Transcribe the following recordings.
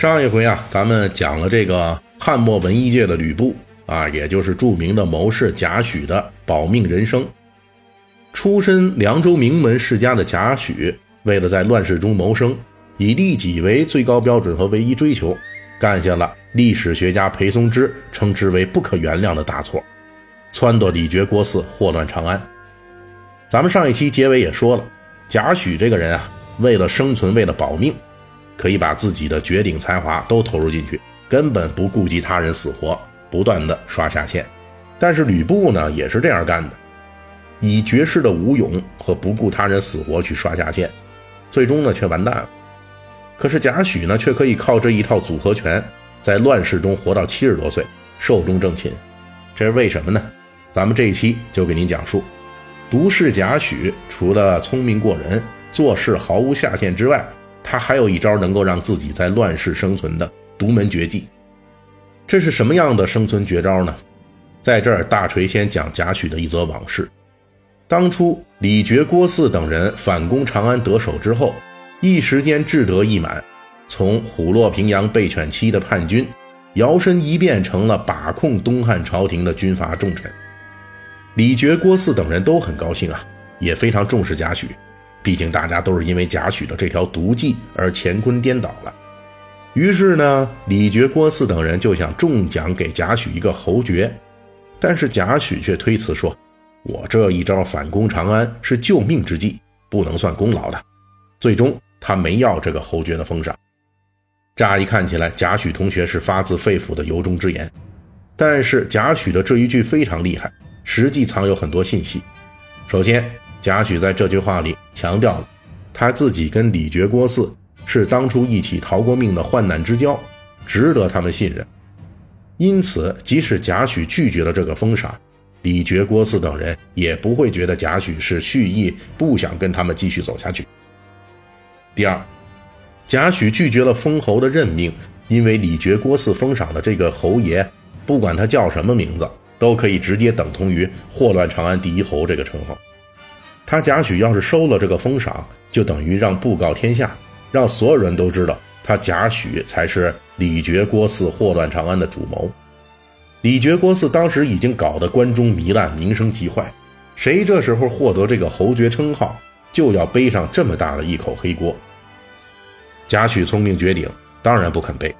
上一回啊，咱们讲了这个汉末文艺界的吕布啊，也就是著名的谋士贾诩的保命人生。出身凉州名门世家的贾诩，为了在乱世中谋生，以利己为最高标准和唯一追求，干下了历史学家裴松之称之为不可原谅的大错，撺掇李傕郭汜祸乱长安。咱们上一期结尾也说了，贾诩这个人啊，为了生存，为了保命。可以把自己的绝顶才华都投入进去，根本不顾及他人死活，不断的刷下线。但是吕布呢，也是这样干的，以绝世的武勇和不顾他人死活去刷下线，最终呢却完蛋了。可是贾诩呢，却可以靠这一套组合拳，在乱世中活到七十多岁，寿终正寝。这是为什么呢？咱们这一期就给您讲述。独士贾诩除了聪明过人，做事毫无下限之外，他还有一招能够让自己在乱世生存的独门绝技，这是什么样的生存绝招呢？在这儿，大锤先讲贾诩的一则往事。当初李傕、郭汜等人反攻长安得手之后，一时间志得意满，从虎落平阳被犬欺的叛军，摇身一变成了把控东汉朝廷的军阀重臣。李傕、郭汜等人都很高兴啊，也非常重视贾诩。毕竟大家都是因为贾诩的这条毒计而乾坤颠倒了，于是呢，李傕、郭汜等人就想重奖给贾诩一个侯爵，但是贾诩却推辞说：“我这一招反攻长安是救命之计，不能算功劳的。”最终他没要这个侯爵的封赏。乍一看起来，贾诩同学是发自肺腑的由衷之言，但是贾诩的这一句非常厉害，实际藏有很多信息。首先，贾诩在这句话里强调了，他自己跟李傕、郭汜是当初一起逃过命的患难之交，值得他们信任。因此，即使贾诩拒绝了这个封赏，李傕、郭汜等人也不会觉得贾诩是蓄意不想跟他们继续走下去。第二，贾诩拒绝了封侯的任命，因为李傕、郭汜封赏的这个侯爷，不管他叫什么名字，都可以直接等同于祸乱长安第一侯这个称号。他贾诩要是收了这个封赏，就等于让布告天下，让所有人都知道他贾诩才是李傕、郭汜祸乱长安的主谋。李傕、郭汜当时已经搞得关中糜烂，名声极坏，谁这时候获得这个侯爵称号，就要背上这么大的一口黑锅。贾诩聪明绝顶，当然不肯背。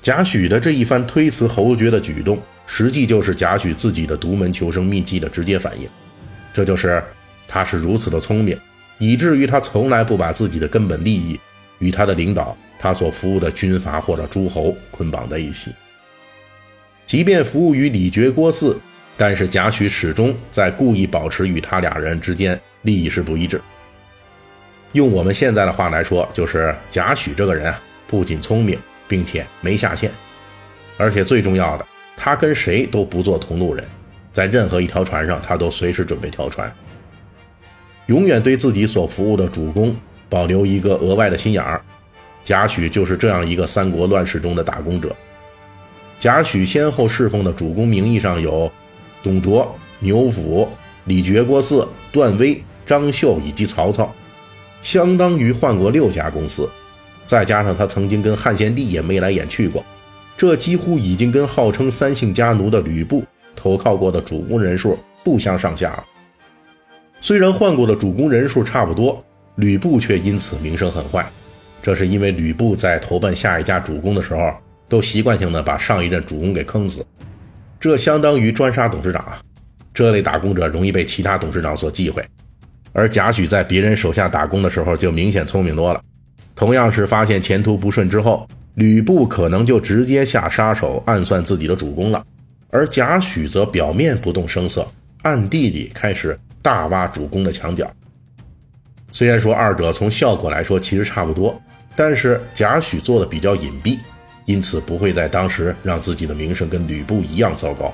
贾诩的这一番推辞侯爵的举动，实际就是贾诩自己的独门求生秘籍的直接反应，这就是。他是如此的聪明，以至于他从来不把自己的根本利益与他的领导、他所服务的军阀或者诸侯捆绑在一起。即便服务于李傕、郭汜，但是贾诩始终在故意保持与他俩人之间利益是不一致。用我们现在的话来说，就是贾诩这个人啊，不仅聪明，并且没下线，而且最重要的，他跟谁都不做同路人，在任何一条船上，他都随时准备跳船。永远对自己所服务的主公保留一个额外的心眼儿，贾诩就是这样一个三国乱世中的打工者。贾诩先后侍奉的主公名义上有董卓、牛辅、李傕、郭汜、段威、张绣以及曹操，相当于换过六家公司，再加上他曾经跟汉献帝也眉来眼去过，这几乎已经跟号称三姓家奴的吕布投靠过的主公人数不相上下了。虽然换过的主公人数差不多，吕布却因此名声很坏。这是因为吕布在投奔下一家主公的时候，都习惯性的把上一任主公给坑死，这相当于专杀董事长啊！这类打工者容易被其他董事长所忌讳。而贾诩在别人手下打工的时候，就明显聪明多了。同样是发现前途不顺之后，吕布可能就直接下杀手暗算自己的主公了，而贾诩则表面不动声色，暗地里开始。大挖主公的墙角。虽然说二者从效果来说其实差不多，但是贾诩做的比较隐蔽，因此不会在当时让自己的名声跟吕布一样糟糕。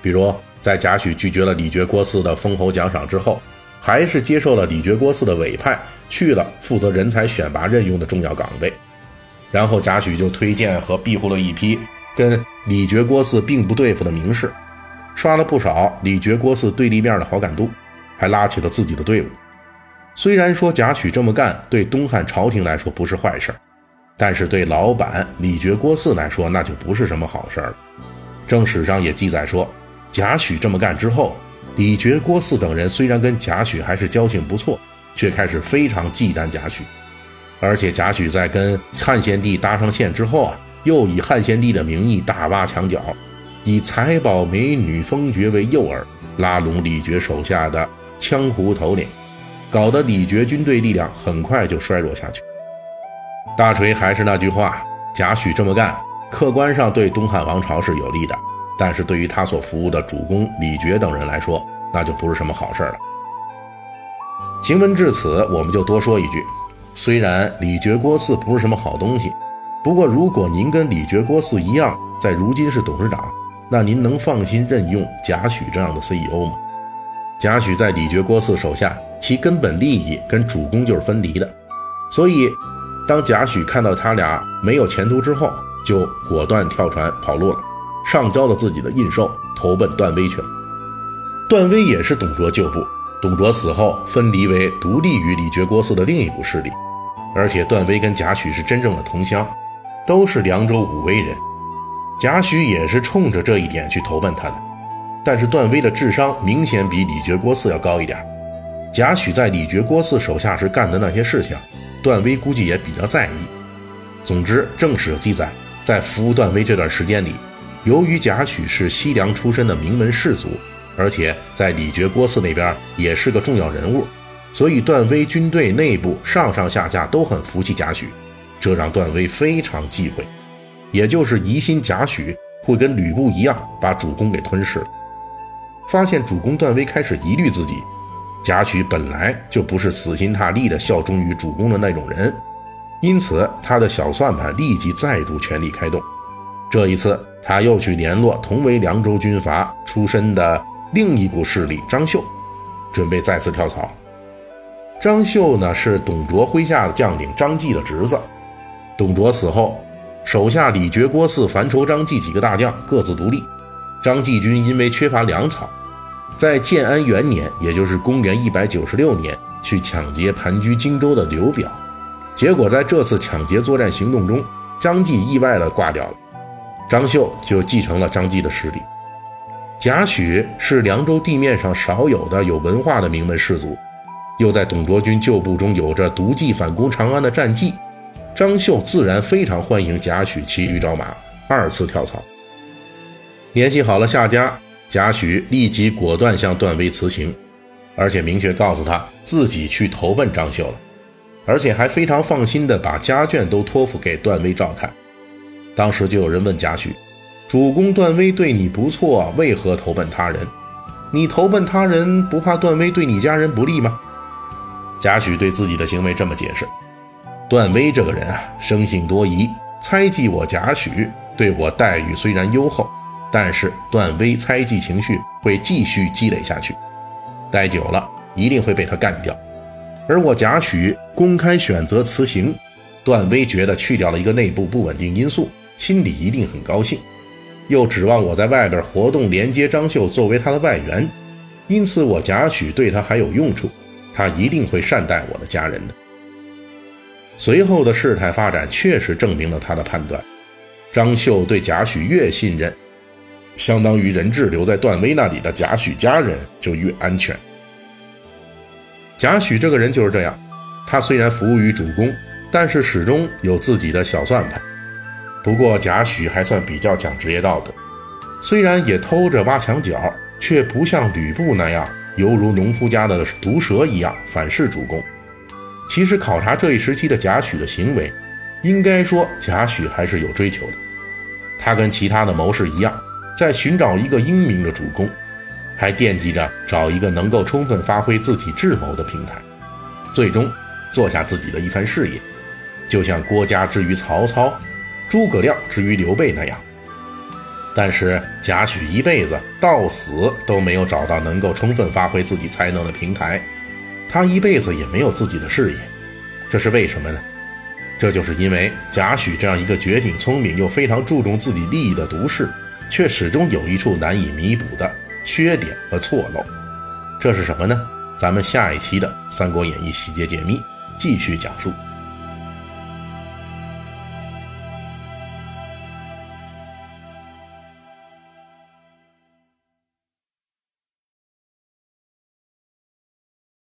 比如，在贾诩拒绝了李傕郭汜的封侯奖赏之后，还是接受了李傕郭汜的委派，去了负责人才选拔任用的重要岗位。然后贾诩就推荐和庇护了一批跟李傕郭汜并不对付的名士，刷了不少李傕郭汜对立面的好感度，还拉起了自己的队伍。虽然说贾诩这么干对东汉朝廷来说不是坏事儿，但是对老板李傕郭汜来说那就不是什么好事儿了。正史上也记载说，贾诩这么干之后，李傕郭汜等人虽然跟贾诩还是交情不错，却开始非常忌惮贾诩。而且贾诩在跟汉献帝搭上线之后啊，又以汉献帝的名义大挖墙脚，以财宝美女封爵为诱饵，拉拢李傕手下的羌胡头领，搞得李傕军队力量很快就衰弱下去。大锤还是那句话，贾诩这么干，客观上对东汉王朝是有利的，但是对于他所服务的主公李傕等人来说，那就不是什么好事了。行文至此，我们就多说一句。虽然李傕郭汜不是什么好东西，不过如果您跟李傕郭汜一样，在如今是董事长，那您能放心任用贾诩这样的 CEO 吗？贾诩在李傕郭汜手下，其根本利益跟主公就是分离的，所以当贾诩看到他俩没有前途之后，就果断跳船跑路了，上交了自己的印绶，投奔段威去了。段威也是董卓旧部，董卓死后分离为独立于李傕郭汜的另一股势力。而且段威跟贾诩是真正的同乡，都是凉州武威人。贾诩也是冲着这一点去投奔他的。但是段威的智商明显比李傕郭汜要高一点。贾诩在李傕郭汜手下时干的那些事情，段威估计也比较在意。总之，正史记载，在服务段威这段时间里，由于贾诩是西凉出身的名门士族，而且在李傕郭汜那边也是个重要人物。所以段威军队内部上上下下都很服气贾诩，这让段威非常忌讳，也就是疑心贾诩会跟吕布一样把主公给吞噬了。发现主公段威开始疑虑自己，贾诩本来就不是死心塌地的效忠于主公的那种人，因此他的小算盘立即再度全力开动。这一次他又去联络同为凉州军阀出身的另一股势力张绣，准备再次跳槽。张绣呢是董卓麾下的将领张继的侄子。董卓死后，手下李傕、郭汜、樊稠、张继几个大将各自独立。张继军因为缺乏粮草，在建安元年，也就是公元一百九十六年，去抢劫盘踞荆州的刘表。结果在这次抢劫作战行动中，张继意外的挂掉了。张绣就继承了张继的势力。贾诩是凉州地面上少有的有文化的名门士族。又在董卓军旧部中有着独骑反攻长安的战绩，张绣自然非常欢迎贾诩骑驴找马，二次跳槽。联系好了下家，贾诩立即果断向段威辞行，而且明确告诉他自己去投奔张绣了，而且还非常放心的把家眷都托付给段威照看。当时就有人问贾诩：“主公段威对你不错，为何投奔他人？你投奔他人，不怕段威对你家人不利吗？”贾诩对自己的行为这么解释：段威这个人啊，生性多疑，猜忌我贾诩，对我待遇虽然优厚，但是段威猜忌情绪会继续积累下去，待久了一定会被他干掉。而我贾诩公开选择辞行，段威觉得去掉了一个内部不稳定因素，心里一定很高兴，又指望我在外边活动连接张绣作为他的外援，因此我贾诩对他还有用处。他一定会善待我的家人的。随后的事态发展确实证明了他的判断。张绣对贾诩越信任，相当于人质留在段威那里的贾诩家人就越安全。贾诩这个人就是这样，他虽然服务于主公，但是始终有自己的小算盘。不过贾诩还算比较讲职业道德，虽然也偷着挖墙脚，却不像吕布那样。犹如农夫家的毒蛇一样反噬主公。其实考察这一时期的贾诩的行为，应该说贾诩还是有追求的。他跟其他的谋士一样，在寻找一个英明的主公，还惦记着找一个能够充分发挥自己智谋的平台，最终做下自己的一番事业。就像郭嘉之于曹操，诸葛亮之于刘备那样。但是贾诩一辈子到死都没有找到能够充分发挥自己才能的平台，他一辈子也没有自己的事业，这是为什么呢？这就是因为贾诩这样一个绝顶聪明又非常注重自己利益的毒士，却始终有一处难以弥补的缺点和错漏。这是什么呢？咱们下一期的《三国演义》细节解密继续讲述。